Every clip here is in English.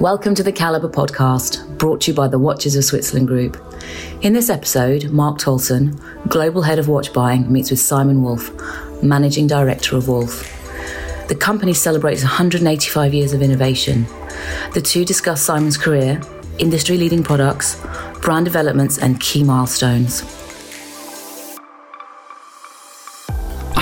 Welcome to the Calibre podcast, brought to you by the Watches of Switzerland Group. In this episode, Mark Tolson, Global Head of Watch Buying, meets with Simon Wolf, Managing Director of Wolf. The company celebrates 185 years of innovation. The two discuss Simon's career, industry leading products, brand developments, and key milestones.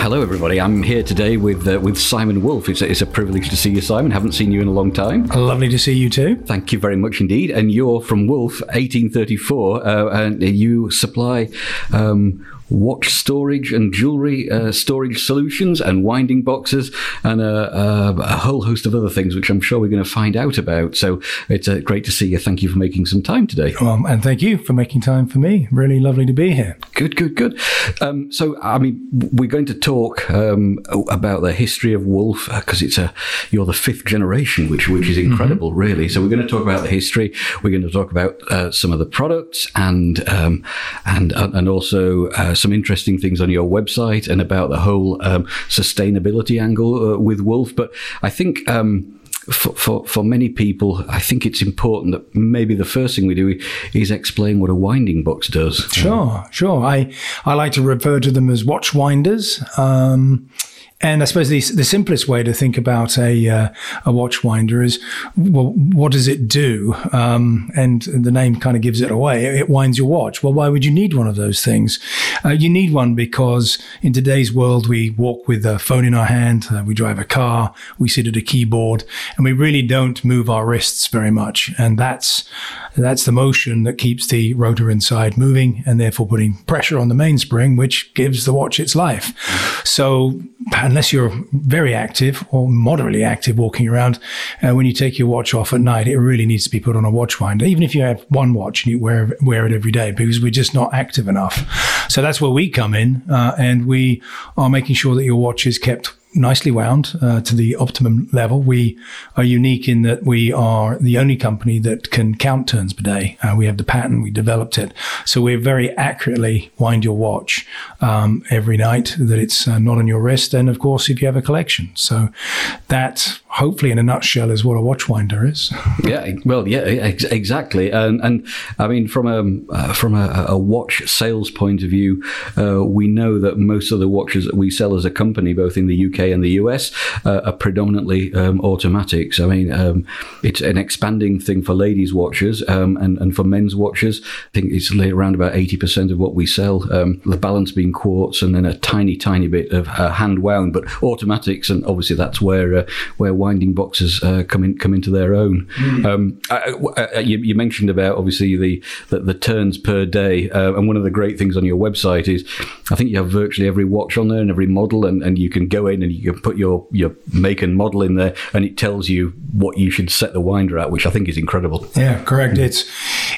Hello, everybody. I'm here today with uh, with Simon Wolf. It's a, it's a privilege to see you, Simon. Haven't seen you in a long time. Lovely to see you too. Thank you very much indeed. And you're from Wolf, 1834, uh, and you supply. Um, watch storage and jewelry uh, storage solutions and winding boxes and a, a, a, whole host of other things, which I'm sure we're going to find out about. So it's uh, great to see you. Thank you for making some time today. Um, and thank you for making time for me. Really lovely to be here. Good, good, good. Um, so, I mean, we're going to talk um, about the history of Wolf because uh, it's a you're the fifth generation, which which is mm-hmm. incredible, mm-hmm. really. So we're going to talk about the history. We're going to talk about uh, some of the products and um, and and also uh, some interesting things on your website and about the whole um, sustainability angle uh, with Wolf. But I think. Um, for, for, for, many people, I think it's important that maybe the first thing we do is explain what a winding box does. Sure, sure. I, I like to refer to them as watch winders. Um, and I suppose the, the simplest way to think about a uh, a watch winder is, well, what does it do? Um, and the name kind of gives it away. It winds your watch. Well, why would you need one of those things? Uh, you need one because in today's world, we walk with a phone in our hand, uh, we drive a car, we sit at a keyboard, and we really don't move our wrists very much. And that's that's the motion that keeps the rotor inside moving, and therefore putting pressure on the mainspring, which gives the watch its life. So unless you're very active or moderately active walking around, uh, when you take your watch off at night, it really needs to be put on a watch winder, even if you have one watch and you wear, wear it every day, because we're just not active enough. So that's where we come in, uh, and we are making sure that your watch is kept nicely wound uh, to the optimum level. We are unique in that we are the only company that can count turns per day. Uh, we have the patent, we developed it. So we very accurately wind your watch um, every night that it's uh, not on your wrist. And of course, if you have a collection. So that hopefully in a nutshell is what a watch winder is. yeah, well, yeah, ex- exactly. And, and I mean, from a, uh, from a, a, watch sales point of view, uh, we know that most of the watches that we sell as a company, both in the UK UK and the US uh, are predominantly um, automatics. I mean, um, it's an expanding thing for ladies' watches um, and, and for men's watches. I think it's around about 80% of what we sell, um, the balance being quartz and then a tiny, tiny bit of uh, hand wound, but automatics. And obviously, that's where uh, where winding boxes uh, come, in, come into their own. Mm. I, you, you, mentioned about obviously the, the, the turns per day. Uh, and one of the great things on your website is I think you have virtually every watch on there and every model, and, and you can go in and and you can put your your make and model in there, and it tells you what you should set the winder at, which I think is incredible. Yeah, correct. Mm. It's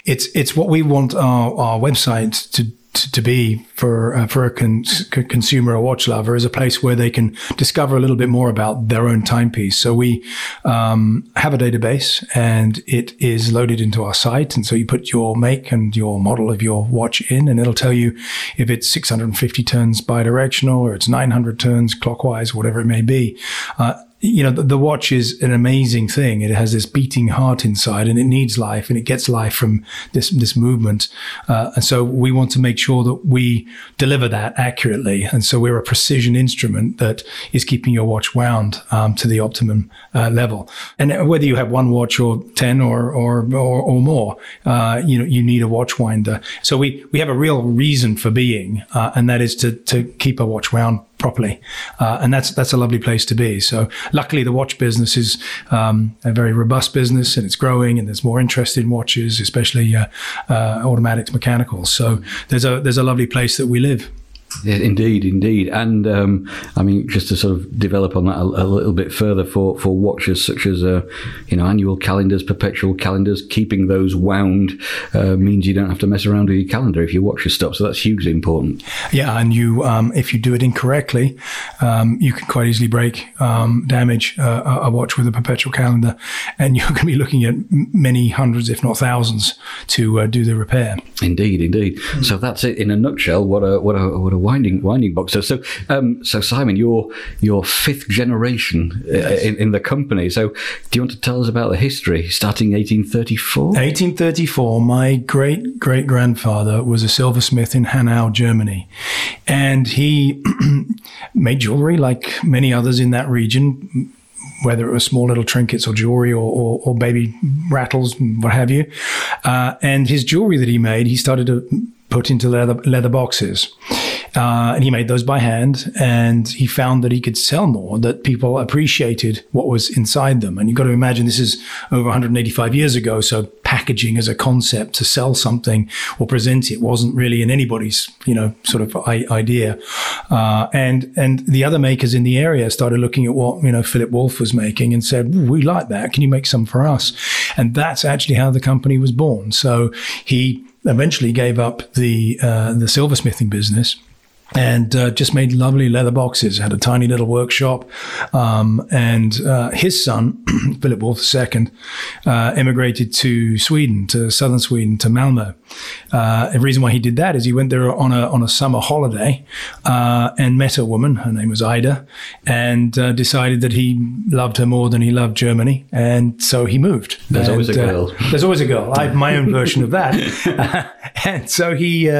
it's it's what we want our, our website to to, to be for uh, for a con- consumer or watch lover is a place where they can discover a little bit more about their own timepiece. So we um, have a database and it is loaded into our site, and so you put your make and your model of your watch in, and it'll tell you if it's 650 turns bidirectional or it's 900 turns clockwise, whatever it may be. Uh, you know, the, the, watch is an amazing thing. It has this beating heart inside and it needs life and it gets life from this, this movement. Uh, and so we want to make sure that we deliver that accurately. And so we're a precision instrument that is keeping your watch wound um, to the optimum uh, level. And whether you have one watch or 10 or, or, or, or more, uh, you know, you need a watch winder. So we, we have a real reason for being, uh, and that is to, to keep a watch wound properly, uh, and that's that's a lovely place to be. So, luckily, the watch business is um, a very robust business, and it's growing, and there's more interest in watches, especially uh, uh, automatics, mechanicals. So, there's a there's a lovely place that we live. Indeed, indeed, and um, I mean, just to sort of develop on that a, a little bit further for, for watches such as uh, you know annual calendars, perpetual calendars, keeping those wound uh, means you don't have to mess around with your calendar if your watch is stopped. So that's hugely important. Yeah, and you um, if you do it incorrectly, um, you can quite easily break, um, damage uh, a watch with a perpetual calendar, and you're going to be looking at many hundreds, if not thousands, to uh, do the repair. Indeed, indeed. Mm-hmm. So that's it in a nutshell. What a what a what a winding winding box. So, so, um, so Simon, you're you're fifth generation uh, in, in, the company. So, do you want to tell us about the history, starting 1834? 1834. My great great grandfather was a silversmith in Hanau, Germany, and he made jewelry like many others in that region whether it was small little trinkets or jewelry or, or, or baby rattles, what have you. Uh, and his jewelry that he made, he started to put into leather, leather boxes. Uh, and he made those by hand. And he found that he could sell more, that people appreciated what was inside them. And you've got to imagine this is over 185 years ago. So packaging as a concept to sell something or present it wasn't really in anybody's, you know, sort of idea. Uh, and, and the other makers in the area started looking at what, you know, Philip Wolf was making and said, we like that. Can you make some for us? And that's actually how the company was born. So he eventually gave up the uh, the silversmithing business and uh, just made lovely leather boxes. Had a tiny little workshop, um, and uh, his son, Philip Wolf II, uh, emigrated to Sweden, to southern Sweden, to Malmo. Uh, the reason why he did that is he went there on a on a summer holiday uh, and met a woman. Her name was Ida, and uh, decided that he loved her more than he loved Germany, and so he moved. There's and, always a girl. there's always a girl. I have my own version of that, and so he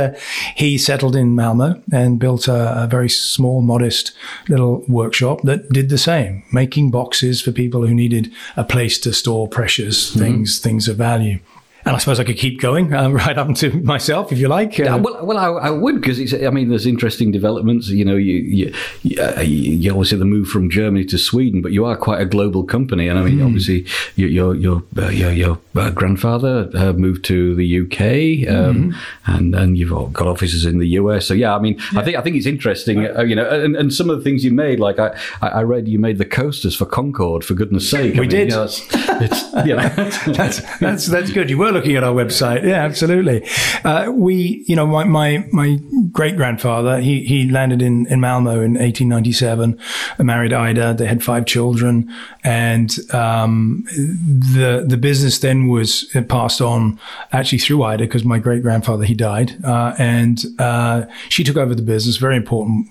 he settled in Malmo and built a, a, very small, modest little workshop that did the same, making boxes for people who needed a place to store precious mm-hmm. things, things of value. And I suppose I could keep going um, right up to myself, if you like. Uh, yeah, well, well, I, I would because I mean, there's interesting developments. You know, you you, you, uh, you obviously the move from Germany to Sweden, but you are quite a global company, and I mean, mm. obviously, your your your uh, your, your uh, grandfather uh, moved to the UK, um, mm. and and you've got offices in the US. So yeah, I mean, yeah. I think I think it's interesting. Uh, you know, and, and some of the things you made, like I I read you made the coasters for Concorde. For goodness' sake, we I mean, did. You know, it's, it's, you know, that's that's that's good. You were looking at our website. Yeah, absolutely. Uh, we, you know, my my, my great grandfather, he he landed in in Malmo in 1897, married Ida. They had five children, and um, the the business then was passed on actually through Ida because my great grandfather he died, uh, and uh, she took over the business. Very important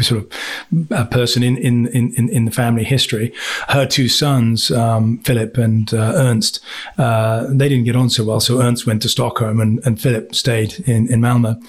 sort of a person in, in, in, in the family history. Her two sons, um, Philip and uh, Ernst, uh, they didn't get on so well. So Ernst went to Stockholm and, and Philip stayed in, in Malmo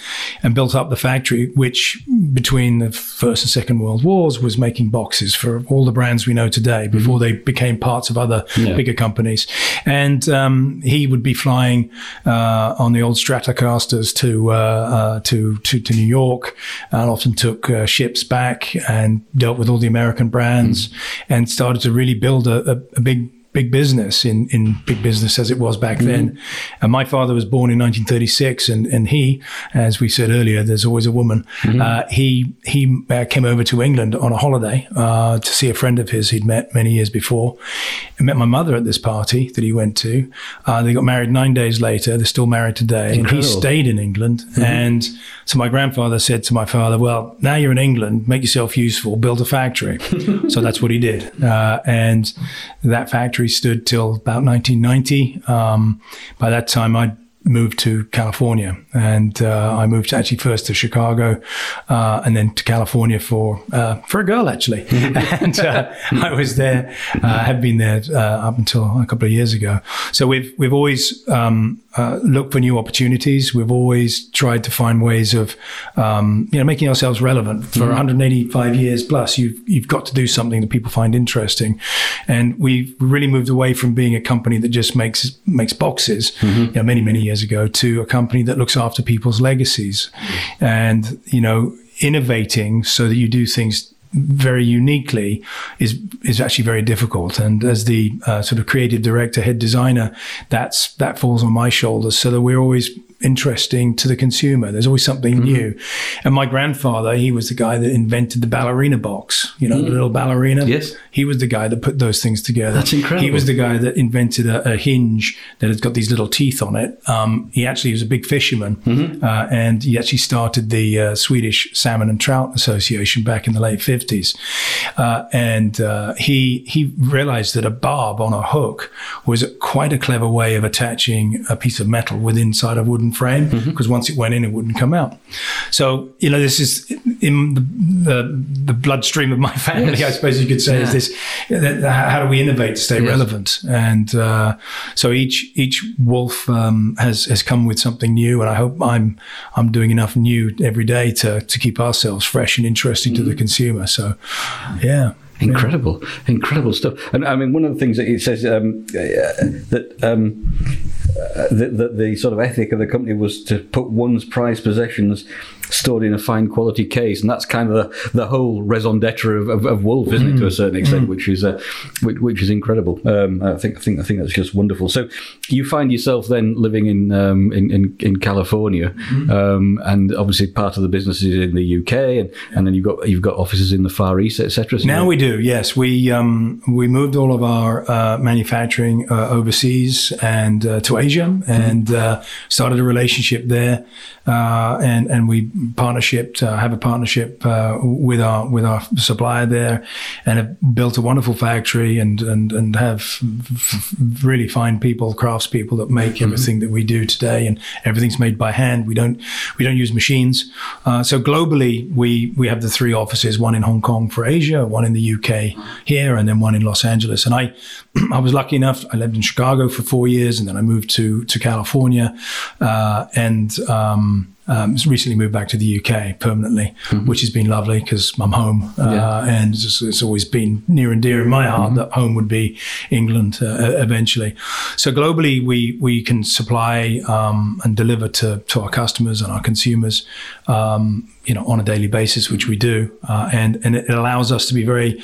and built up the factory, which between the First and Second World Wars was making boxes for all the brands we know today before mm-hmm. they became parts of other yeah. bigger companies. And um, he would be flying uh, on the old Stratocasters to, uh, uh, to, to, to New York and often took uh, ships back and dealt with all the American brands mm. and started to really build a, a, a big big business in, in big business as it was back mm-hmm. then. And my father was born in 1936, and, and he, as we said earlier, there's always a woman. Mm-hmm. Uh, he he uh, came over to England on a holiday uh, to see a friend of his he'd met many years before, and met my mother at this party that he went to. Uh, they got married nine days later. They're still married today, and he stayed in England. Mm-hmm. And so my grandfather said to my father, "Well, now you're in England, make yourself useful, build a factory." so that's what he did, uh, and that factory stood till about 1990. Um, by that time, I'd moved to California, and uh, I moved actually first to Chicago, uh, and then to California for uh, for a girl actually, and uh, I was there, uh, had been there uh, up until a couple of years ago. So we've we've always um, uh, look for new opportunities. We've always tried to find ways of, um, you know, making ourselves relevant. For mm-hmm. 185 years plus, you've you've got to do something that people find interesting, and we've really moved away from being a company that just makes makes boxes, mm-hmm. you know, many many years ago, to a company that looks after people's legacies, and you know, innovating so that you do things very uniquely is is actually very difficult. And as the uh, sort of creative director, head designer, that's that falls on my shoulders. So that we're always interesting to the consumer. There's always something mm-hmm. new. And my grandfather, he was the guy that invented the ballerina box. You know, mm. the little ballerina. Yes. He was the guy that put those things together. That's incredible. He was the guy that invented a, a hinge that has got these little teeth on it. Um, he actually was a big fisherman, Mm-hmm. uh, and he actually started the uh, Swedish Salmon and Trout Association back in the late fifties. Uh, and uh, he he realized that a barb on a hook was quite a clever way of attaching a piece of metal with inside a wooden frame Mm-hmm. because once it went in, it wouldn't come out. So you know, this is in the the, the bloodstream of my family, Yes. I suppose you could say. Is this that, that- how do we innovate to stay Yes. relevant? And uh, so each each wolf um, has has come with something new, and I hope I'm I'm doing enough new every day to to keep ourselves fresh and interesting to the Mm. consumer. So, yeah. Incredible, incredible stuff. And I mean, one of the things that it says um, uh, that um, uh, the, the, the sort of ethic of the company was to put one's prized possessions stored in a fine quality case, and that's kind of the, the whole raison d'être of, of, of Wolf, isn't it, to a certain extent, which is uh, which, which is incredible. Um, I think I think I think that's just wonderful. So you find yourself then living in um, in, in in California, um, and obviously part of the business is in the UK, and, and then you've got you've got offices in the Far East, etc. Now we do, yes. We um, we moved all of our uh, manufacturing uh, overseas and uh, to Asia, and uh, started a relationship there, uh, and and we partnership uh, have a partnership uh, with our with our supplier there, and have built a wonderful factory, and and and have f- really fine people, craftspeople that make everything that we do today, and everything's made by hand. We don't we don't use machines. Uh, so globally, we we have the three offices: one in Hong Kong for Asia, one in the UK here, and then one in Los Angeles. And I I was lucky enough. I lived in Chicago for four years, and then I moved to to California, uh, and. Um, um, recently moved back to the UK permanently, which has been lovely because I'm home, uh, Yeah. and it's, it's always been near and dear in my heart that home would be England uh, eventually. So globally, we we can supply um, and deliver to to our customers and our consumers, um, you know, on a daily basis, which we do, uh, and and it allows us to be very.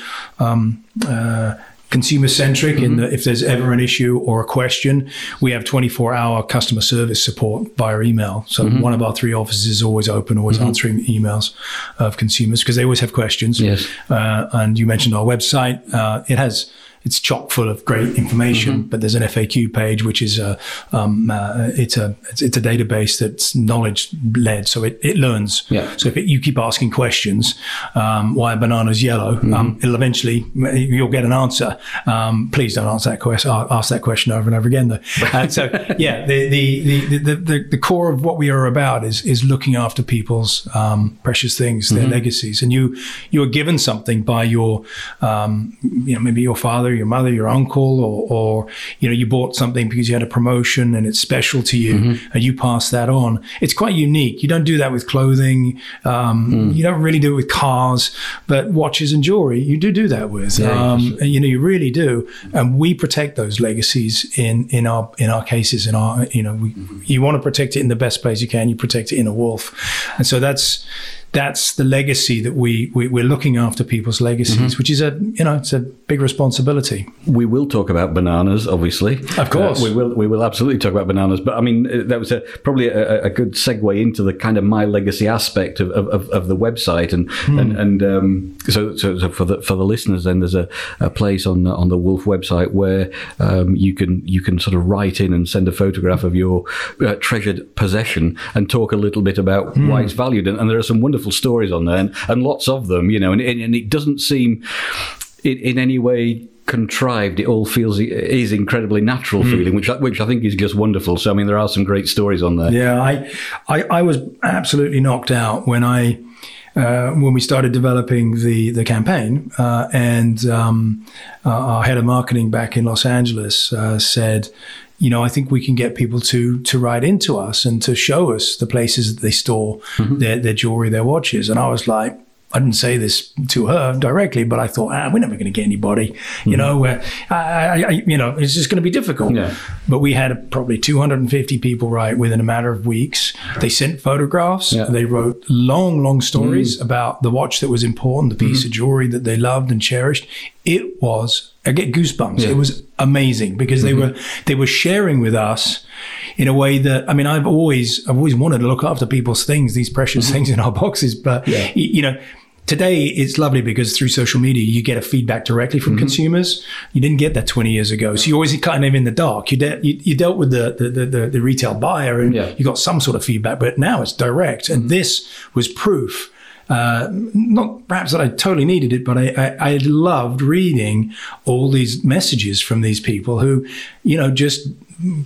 Consumer centric in that if there's ever an issue or a question we have 24 hour customer service support via email. So one of our three offices is always open always answering emails of consumers because they always have questions. Yes. uh, and you mentioned our website. Uh, it has it's chock full of great information, Mm-hmm. but there's an FAQ page, which is a um, uh, it's a it's, it's a database that's knowledge led, so it, it learns. Yeah. So if it, you keep asking questions, um, why are bananas yellow? Mm-hmm. Um, it'll eventually you'll get an answer. Um, please don't answer that question. Ask that question over and over again, though. And so yeah, the the, the the the the core of what we are about is is looking after people's um, precious things, their legacies, and you you are given something by your um, you know maybe your father, your mother, your uncle, or, or you know you bought something because you had a promotion and it's special to you, and you pass that on. It's quite unique. You don't do that with clothing. Um, You don't really do it with cars, but watches and jewelry you do do that with. Yeah, um, and, you know you really do, and we protect those legacies in in our in our cases. In our you know we you want to protect it in the best place you can. You protect it in a wolf, and so that's that's the legacy that we, we we're looking after people's legacies, which is a you know it's a big responsibility. We will talk about bananas, obviously. Of course. Uh, we will. We will absolutely talk about bananas. But I mean, uh, that was a, probably a, a good segue into the kind of my legacy aspect of, of, of- the website, and and, and um, so, so so for the for the listeners, then there's a, a place on the, on the Wolf website where um, you can you can sort of write in and send a photograph of your uh, treasured possession and talk a little bit about why it's valued. And, and there are some wonderful stories on there, and, and lots of them. You know, and, and it doesn't seem in, in any way contrived. It all feels is incredibly natural feeling, which I- which I think is just wonderful. So I mean, there are some great stories on there. Yeah, I, I, I was absolutely knocked out when I, uh, when we started developing the the campaign, uh, and um, uh, our head of marketing back in Los Angeles uh, said. You know, I think we can get people to to write into us and to show us the places that they store mm-hmm. their, their jewelry, their watches. And I was like, I didn't say this to her directly, but I thought, ah, we're never going to get anybody. You hmm. know, uh, I, I, you know, it's just going to be difficult. Yeah. But we had probably 250 people write within a matter of weeks. They sent photographs. Yeah. They wrote long, long stories hmm. about the watch that was important, the piece hmm. of jewelry that they loved and cherished. It was I get goosebumps. It was amazing because they mm-hmm. were they were sharing with us in a way that I mean I've always I've always wanted to look after people's things, these precious mm-hmm. things in our boxes, but Yeah. y- you know today it's lovely because through social media you get a feedback directly from Mm-hmm. consumers. You didn't get that 20 years ago, so you're always kind of in the dark. You, de- you, you dealt with the the, the, the retail buyer and Yeah. you got some sort of feedback, but now it's direct, and this was proof. Uh, not perhaps that I totally needed it, but I, I, I loved reading all these messages from these people who, you know, just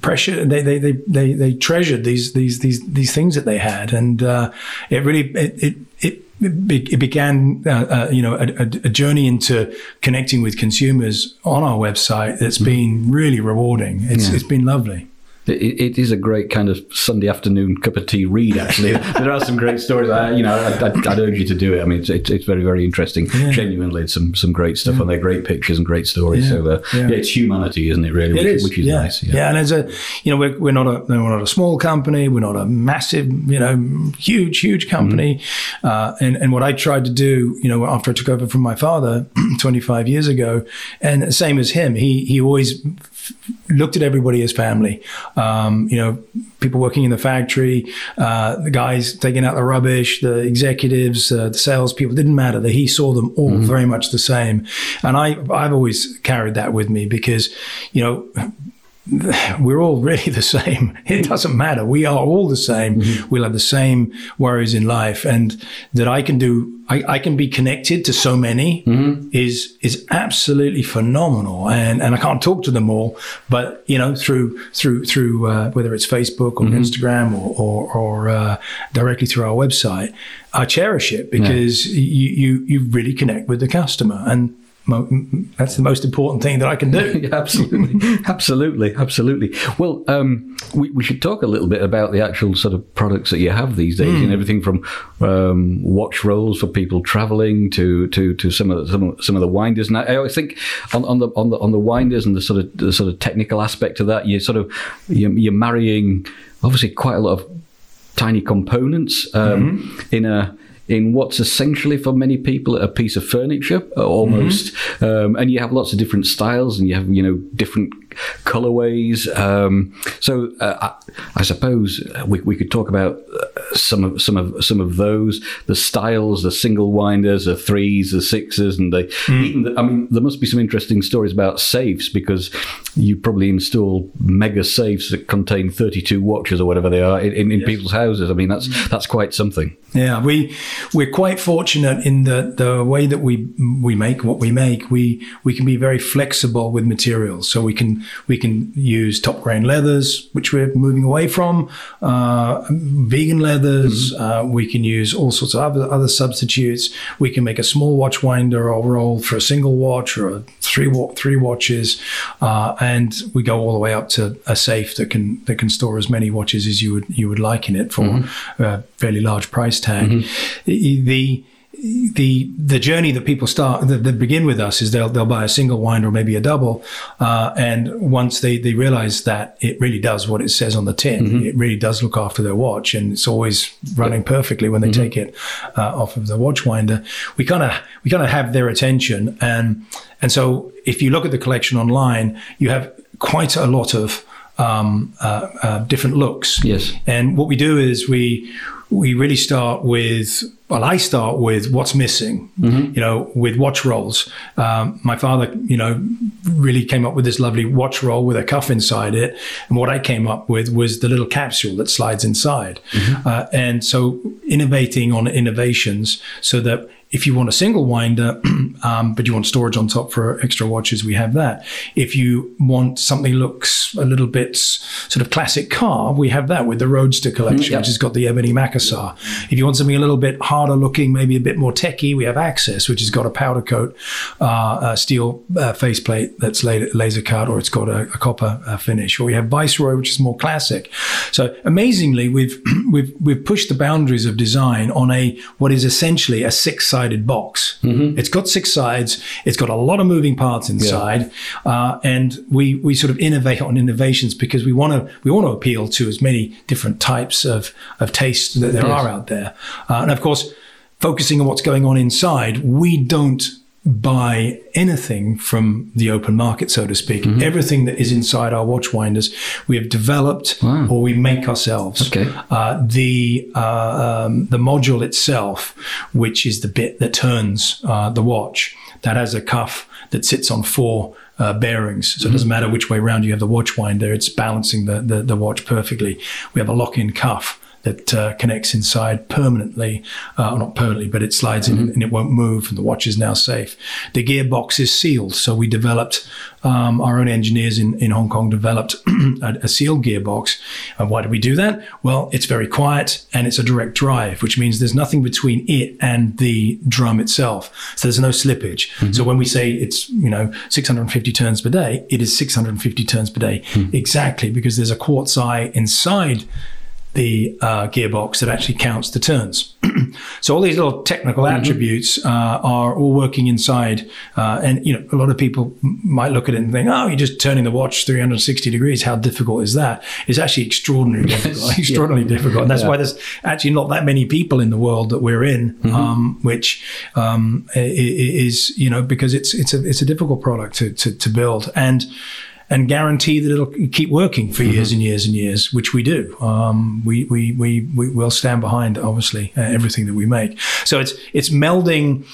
pressure they they they they, they treasured these these these these things that they had, and uh, it really it it. it it began, uh, uh, you know, a, a, a journey into connecting with consumers on our website that's been really rewarding. It's, it's been lovely. It, it is a great kind of Sunday afternoon cup of tea read. Actually, there are some great stories. I, you know, I'd, I'd, I'd urge you to do it. I mean, it's, it's, it's very, very interesting. Genuinely, it's some some great stuff on there. Great pictures and great stories. Yeah. So, uh, Yeah. yeah. it's humanity, isn't it? Really, It which, is, which is yeah. nice. Yeah. and as a, you know, we're, we're not a we're not a small company. We're not a massive, you know, huge huge company. Uh, and and what I tried to do, you know, after I took over from my father 25 years ago, and same as him, he he always looked at everybody as family. Um, you know, people working in the factory, uh, the guys taking out the rubbish, the executives, uh, the salespeople. Didn't matter. That he saw them all very much the same. And I I've always carried that with me because, you know we're all really the same. It doesn't matter. We are all the same. We'll have the same worries in life, and that I can do. I, I can be connected to so many is is absolutely phenomenal, and and I can't talk to them all, but you know through through through uh, whether it's Facebook or Instagram or or, or uh, directly through our website, I cherish it because you you you really connect with the customer and. Mo- That's the most important thing that I can do. Absolutely, absolutely, absolutely. Well, um, we, we should talk a little bit about the actual sort of products that you have these days, and everything from um, watch rolls for people traveling to to, to some of the, some of, some of the winders. And I, I always think on, on the on the on the winders and the sort of the sort of technical aspect of that, you sort of you're, you're marrying obviously quite a lot of tiny components um, in a in what's essentially for many people a piece of furniture uh, almost. Um, and you have lots of different styles and you have you know different colorways. Um, so uh, I, I suppose we, we could talk about uh, some of some of some of those. The styles the single winders the threes the sixes and the, even the, I mean there must be some interesting stories about safes because you probably install mega safes that contain 32 watches or whatever they are in, in, in people's houses. I mean that's that's quite something. Yeah, we we're quite fortunate in the the way that we we make what we make. We we can be very flexible with materials, so we can we can use top grain leathers, which we're moving away from, uh, vegan leathers. Uh, we can use all sorts of other other substitutes. We can make a small watch winder or roll for a single watch or a three three watches, uh, and we go all the way up to a safe that can that can store as many watches as you would you would like in it for a fairly large price tag. The- the the the journey that people start that, that begin with us is they'll they'll buy a single winder or maybe a double, uh, and once they they realize that it really does what it says on the tin, it really does look after their watch, and it's always running perfectly when they take it uh, off of the watch winder. We kind of we kind of have their attention, and and so if you look at the collection online, you have quite a lot of um, uh, uh, different looks. Yes. And what we do is we we really start with well, I start with what's missing. You know, with watch rolls. Um, my father, you know, really came up with this lovely watch roll with a cuff inside it, and what I came up with was the little capsule that slides inside. Uh, and so, innovating on innovations so that if you want a single winder, um, but you want storage on top for extra watches, we have that. If you want something that looks a little bit sort of classic car, we have that with the Roadster collection, which has got the ebony Macassar. If you want something a little bit harder looking, maybe a bit more techy, we have Axis, which has got a powder coat uh, steel uh, faceplate that's laser cut, or it's got a, a copper uh, finish. Or we have Viceroy, which is more classic. So amazingly, we've we've we've pushed the boundaries of design on a what is essentially a six-sided box. It's got six sides. It's got a lot of moving parts inside, uh, and we we sort of innovate on innovations because we want to we want to appeal to as many different types of of tastes that there Yes. are out there, uh, and of course, focusing on what's going on inside, we don't buy anything from the open market, so to speak. Mm-hmm. Everything that is inside our watch winders, we have developed Wow. or we make ourselves. Okay. Uh, the uh, um, the module itself, which is the bit that turns uh, the watch, that has a cuff that sits on four uh, bearings. So it doesn't matter which way around you have the watch winder; it's balancing the, the the watch perfectly. We have a lock-in cuff that uh, connects inside permanently, uh, or not permanently, but it slides in and it won't move, and the watch is now safe. The gearbox is sealed, so we developed. Um, our own engineers in, in Hong Kong developed a, a sealed gearbox. And why do we do that? Well, it's very quiet and it's a direct drive, which means there's nothing between it and the drum itself. So there's no slippage. So when we say it's, you know, 650 turns per day, it is 650 turns per day exactly because there's a quartz eye inside the uh, gearbox that actually counts the turns. so all these little technical attributes uh, are all working inside, uh, and you know a lot of people m- might look at it and think, "Oh, you're just turning the watch 360 degrees. How difficult is that?" It's actually extraordinarily difficult. extraordinarily difficult, and that's why there's actually not that many people in the world that we're in, um, which um, is you know because it's it's a it's a difficult product to to, to build and and guarantee that it'll keep working for years and years and years, which we do. Um, we, we, we, we will stand behind, obviously, uh, everything that we make. So it's, it's melding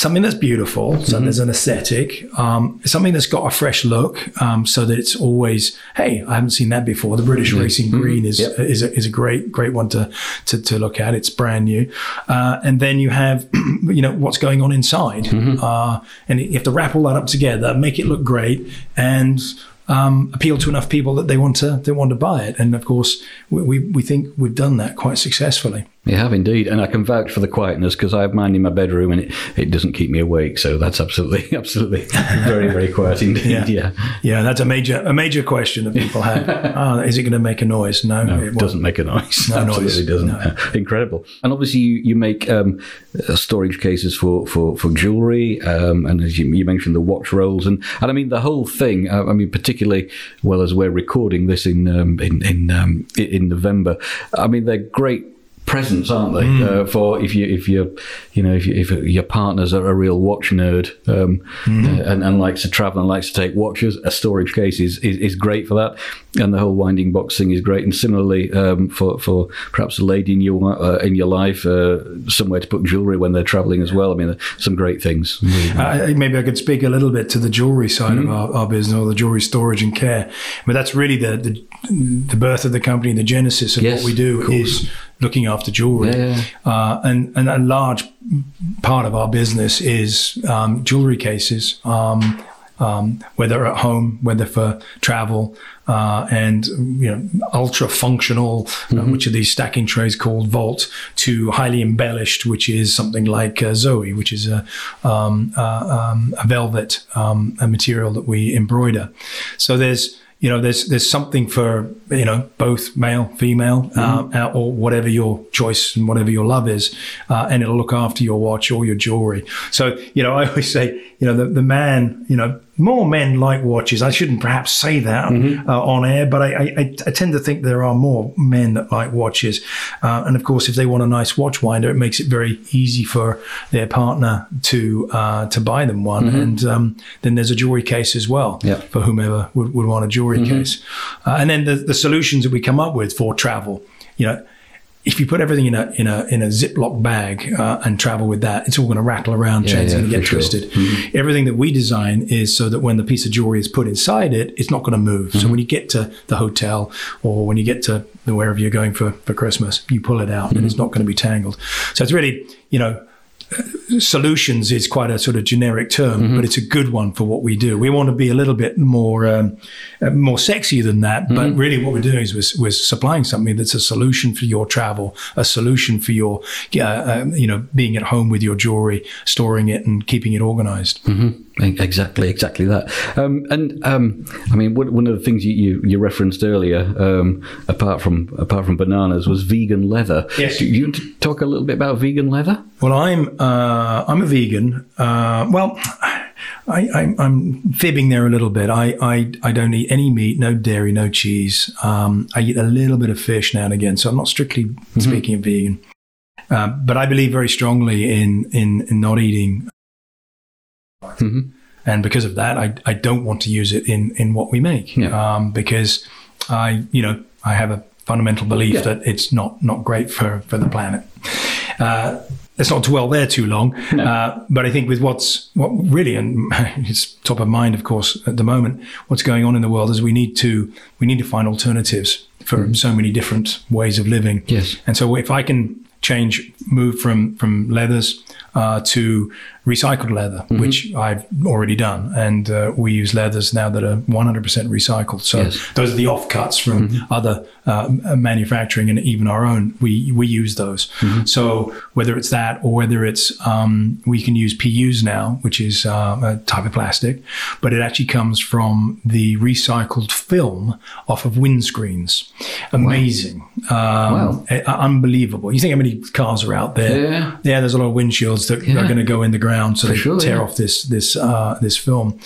something that's beautiful, so there's an aesthetic, um, something that's got a fresh look, um, so that it's always, hey, I haven't seen that before. The British Racing Green is Yep. is a, is a great great one to to, to look at. It's brand new, uh, and then you have you know what's going on inside, uh, and you have to wrap all that up together, make it look great, and um, appeal to enough people that they want to they want to buy it. And of course, we we, we think we've done that quite successfully. You have indeed, and I can vouch for the quietness because I have mine in my bedroom and it, it doesn't keep me awake. So that's absolutely, absolutely very, very quiet indeed. Yeah. Yeah, Yeah, that's a major a major question that people have. oh, is it going to make a noise? No, No, it doesn't make a noise. No noise. Absolutely doesn't. No. Incredible. And obviously, you, you make um, uh, storage cases for for, for jewelry, um, and as you, you mentioned, the watch rolls, and and I mean the whole thing. Uh, I mean, particularly well as we're recording this in um, in in, um, in November. I mean, they're great presents, aren't they? Mm. Uh, for if you if you you know if you, if your partner's a, a real watch nerd um, uh, and, and likes to travel and likes to take watches, a storage case is, is, is great for that, and the whole winding box thing is great. And similarly, um, for for perhaps a lady in your uh, in your life, uh, somewhere to put jewelry when they're traveling as well. I mean, some great things. Uh, maybe I could speak a little bit to the jewelry side Mm-hmm. of our, our business, or the jewelry storage and care. But that's really the the, the birth of the company, the genesis of Yes, what we do is looking after jewelry. Yeah, yeah, Uh, and, and a large part of our business is um, jewelry cases. Um, um, whether at home, whether for travel, uh, and you know, ultra functional, uh, which are these stacking trays called Vault, to highly embellished, which is something like uh, Zoe, which is a, um, uh, um, a velvet, um, a material that we embroider. So there's you know, there's there's something for you know both male, female, uh, uh, or whatever your choice and whatever your love is, uh, and it'll look after your watch or your jewelry. So you know, I always say, you know, the the man, you know, more men like watches. I shouldn't perhaps say that uh, on air, but I, I I tend to think there are more men that like watches, uh, and of course, if they want a nice watch winder, it makes it very easy for their partner to uh, to buy them one, and um, then there's a jewelry case as well Yeah. for whomever would, would want a jewelry case. Uh, and then the, the solutions that we come up with for travel, you know, if you put everything in a in a in a Ziploc bag uh, and travel with that, it's all going to rattle around. Yeah, chains yeah, going to get sure. twisted. Mm-hmm. Everything that we design is so that when the piece of jewelry is put inside it, it's not going to move. So mm-hmm. when you get to the hotel or when you get to wherever you're going for for Christmas, you pull it out and mm-hmm. it's not going to be tangled. So it's really you know solutions is quite a sort of generic term, but it's a good one for what we do. We want to be a little bit more um, uh, more sexy than that, but really what we're doing is we're, we're supplying something that's a solution for your travel, a solution for your uh, you know being at home with your jewelry, storing it and keeping it organized. Exactly, exactly that. Um, and um, I mean, one of the things you, you, you referenced earlier, um, apart from apart from bananas, was vegan leather. Yes. Do you want to talk a little bit about vegan leather? Well, I'm uh, I'm a vegan. Uh, well, I, I, I'm fibbing there a little bit. I, I, I don't eat any meat, no dairy, no cheese. Um, I eat a little bit of fish now and again, so I'm not strictly speaking of vegan. Uh, but I believe very strongly in, in in not eating And because of that, I, I don't want to use it in, in what we make Yeah. um, because I, you know, I have a fundamental belief Yeah. that it's not, not great for, for the planet. Uh, let's not dwell there too long. Uh, but I think with what's what really, and it's top of mind, of course, at the moment, what's going on in the world is we need to we need to find alternatives for so many different ways of living. Yes. And so if I can change, move from from leathers uh, to recycled leather, which I've already done, and uh, we use leathers now that are 100% recycled. So Yes. those are the offcuts from other uh, manufacturing and even our own. We we use those. So whether it's that or whether it's um, we can use PUs now, which is uh, a type of plastic, but it actually comes from the recycled film off of windscreens. Amazing, um, Wow. unbelievable. You think how many cars are out there? Yeah. yeah. There's a lot of windshields that Yeah. are going to go in the ground, so they sure, tear yeah. off this this uh, this film.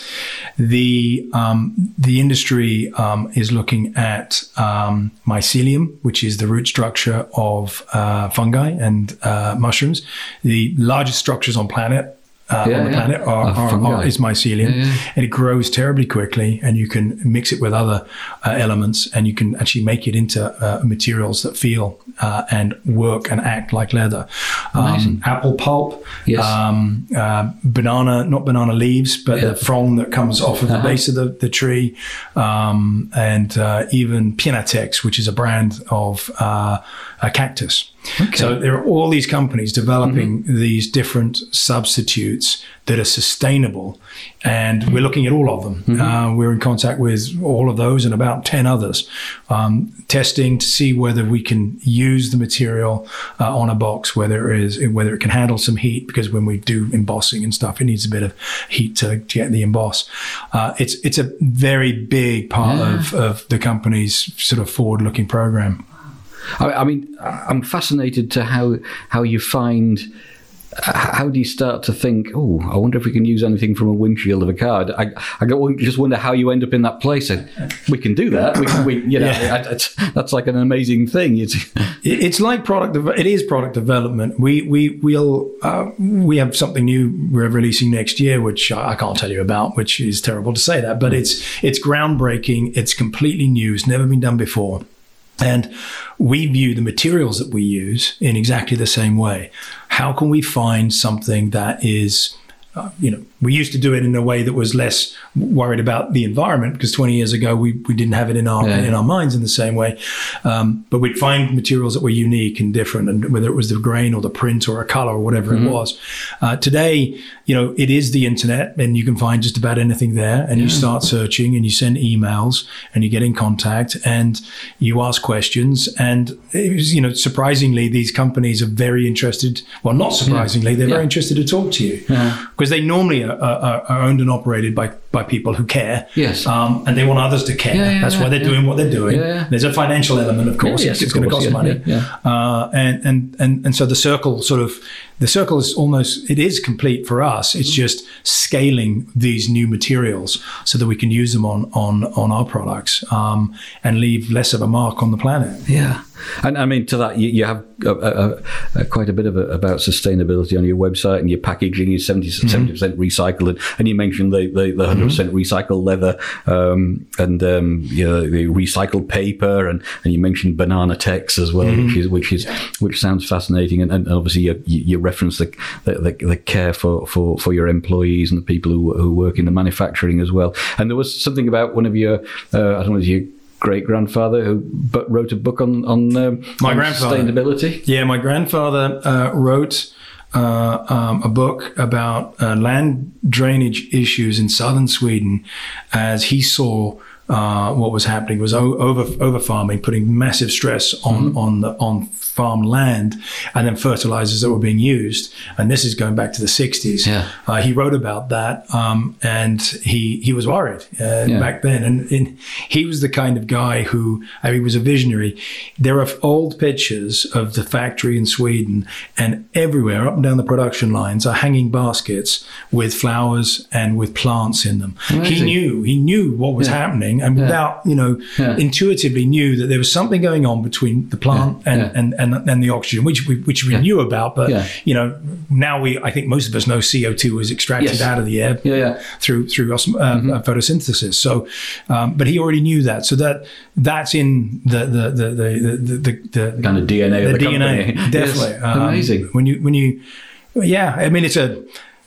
The um, the industry um, is looking at um, mycelium, which is the root structure of uh, fungi and uh, mushrooms. The largest structures on planet. Uh, Yeah, on the yeah. planet are, Are are, is mycelium, Yeah, and it grows terribly quickly. And you can mix it with other uh, elements, and you can actually make it into uh, materials that feel uh, and work and act like leather. Um, apple pulp, Yes. um, uh, banana, not banana leaves, but the frond that comes off of the Uh-huh. base of the, the tree, um, and uh, even Pinatex, which is a brand of uh, a cactus. So there are all these companies developing Mm-hmm. these different substitutes that are sustainable, and we're looking at all of them. Mm-hmm. Uh, we're in contact with all of those and about ten others, um, testing to see whether we can use the material uh, on a box, whether it is whether it can handle some heat, because when we do embossing and stuff, it needs a bit of heat to, get the emboss. Uh, it's it's a very big part of, of the company's sort of forward-looking program. I, I mean, I'm fascinated to how how you find. How do you start to think? Oh, I wonder if we can use anything from a windshield of a car. I, I just wonder how you end up in that place. And we can do that. We, can- we you know, Yeah. It's- that's like an amazing thing. It's, It's like product. It is product development. We we we'll uh, we have something new we're releasing next year, which I I can't tell you about, which is terrible to say that, but it's it's groundbreaking. It's completely new. It's never been done before, and we view the materials that we use in exactly the same way. How can we find something that is uh, you know, we used to do it in a way that was less worried about the environment because 20 years ago we, we didn't have it in our Yeah. in our minds in the same way. Um, but we'd find materials that were unique and different, and whether it was the grain or the print or a color or whatever it was. Uh, today, you know, it is the internet, and you can find just about anything there. And you start searching, and you send emails, and you get in contact, and you ask questions. And it was, you know, surprisingly, these companies are very interested. Well, not surprisingly, they're Yeah. very interested to talk to you because they normally are, are, are owned and operated by by people who care. Yes. um, and they want others to care. Yeah, yeah, That's why they're yeah. doing what they're doing. Yeah, yeah. There's a financial element, of course. Yeah, it's yes, it's going to cost yeah, money. yeah, Uh, and, and and and so the circle sort of the circle is almost it is complete for us. It's Mm-hmm. just scaling these new materials so that we can use them on on on our products um, and leave less of a mark on the planet. Yeah, and I mean to that you, you have uh, uh, uh, quite a bit of a, about sustainability on your website and your packaging is 70 percent recycled, and, and you mentioned the the, the 100 percent recycled leather um, and um, you know, the recycled paper, and, and you mentioned banana tex as well, which is which is which sounds fascinating, and, and obviously you, you reference the, the the the care for for for your employees and the people who who work in the manufacturing as well, and there was something about one of your uh, I don't know your great grandfather who but wrote a book on on, um, My on grandfather. sustainability. Yeah, my grandfather uh, wrote uh, um, a book about uh, land drainage issues in southern Sweden as he saw uh, what was happening was over over farming, putting massive stress on on the on farm land, and then fertilizers that were being used. And this is going back to the 60s. Yeah. Uh, he wrote about that, um, and he he was worried uh, Yeah. back then. And, and he was the kind of guy who I mean, he was a visionary. There are old pictures of the factory in Sweden, and everywhere up and down the production lines are hanging baskets with flowers and with plants in them. He knew he knew what was happening, and without you know Yeah. intuitively knew that there was something going on between the plant Yeah, and, yeah. and and and the oxygen, which we which we knew about, but Yeah. you know now we I think most of us know CO two is extracted Yes. out of the air Yeah, yeah. through through osm- uh, Mm-hmm. uh, photosynthesis. So, um, but he already knew that. So that that's in the the the the the, the, the Kind of DNA of the DNA, company. definitely. Yes, Um, amazing. When you when you, yeah, I mean it's a.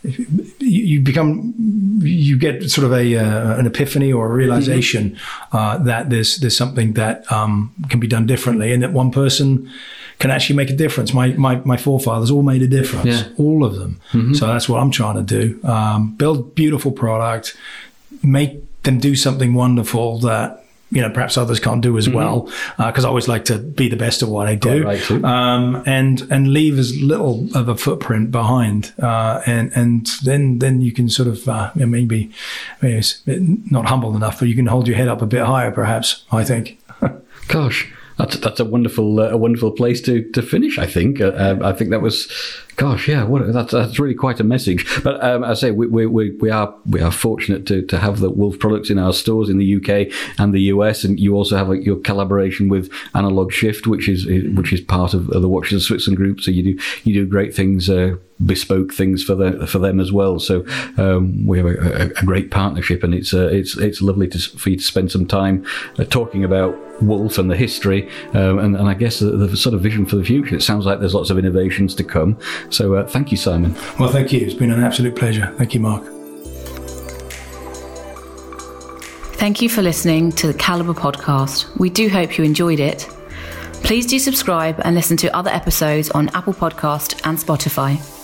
You you become, you get sort of a uh, an epiphany or a realization Mm-hmm. uh, that there's there's something that um, can be done differently, and that one person can actually make a difference. My my, my forefathers all made a difference, Yeah. Mm-hmm. all of them. So that's what I'm trying to do: um, build beautiful product, make them do something wonderful that you know perhaps others can't do as well because I always like to be the best at what I do Mm-hmm. Right um, and and leave as little of a footprint behind uh, and and then then you can sort of uh, maybe, maybe it's not humble enough but you can hold your head up a bit higher perhaps I think Gosh, that's that's a wonderful uh, a wonderful place to to finish. I think. Uh, um, I think that was, gosh, yeah. What that's that's really quite a message. But um, I say we, we, we, are we are fortunate to, to have the Wolf products in our stores in the UK and the US, and you also have a, your collaboration with Analog Shift, which is which is part of, the Watches of Switzerland group. So you do you do great things. Uh, bespoke things for the for them as well. So um, we have a, a, a great partnership, and it's uh, it's it's lovely to, for you to spend some time uh, talking about Wolf and the history, um, and, and I guess the, the sort of vision for the future. It sounds like there's lots of innovations to come. So uh, thank you, Simon. well thank you it's been an absolute pleasure thank you Mark Thank you for listening to the Caliber podcast. We do hope you enjoyed it. Please do subscribe and listen to other episodes on Apple Podcast and Spotify.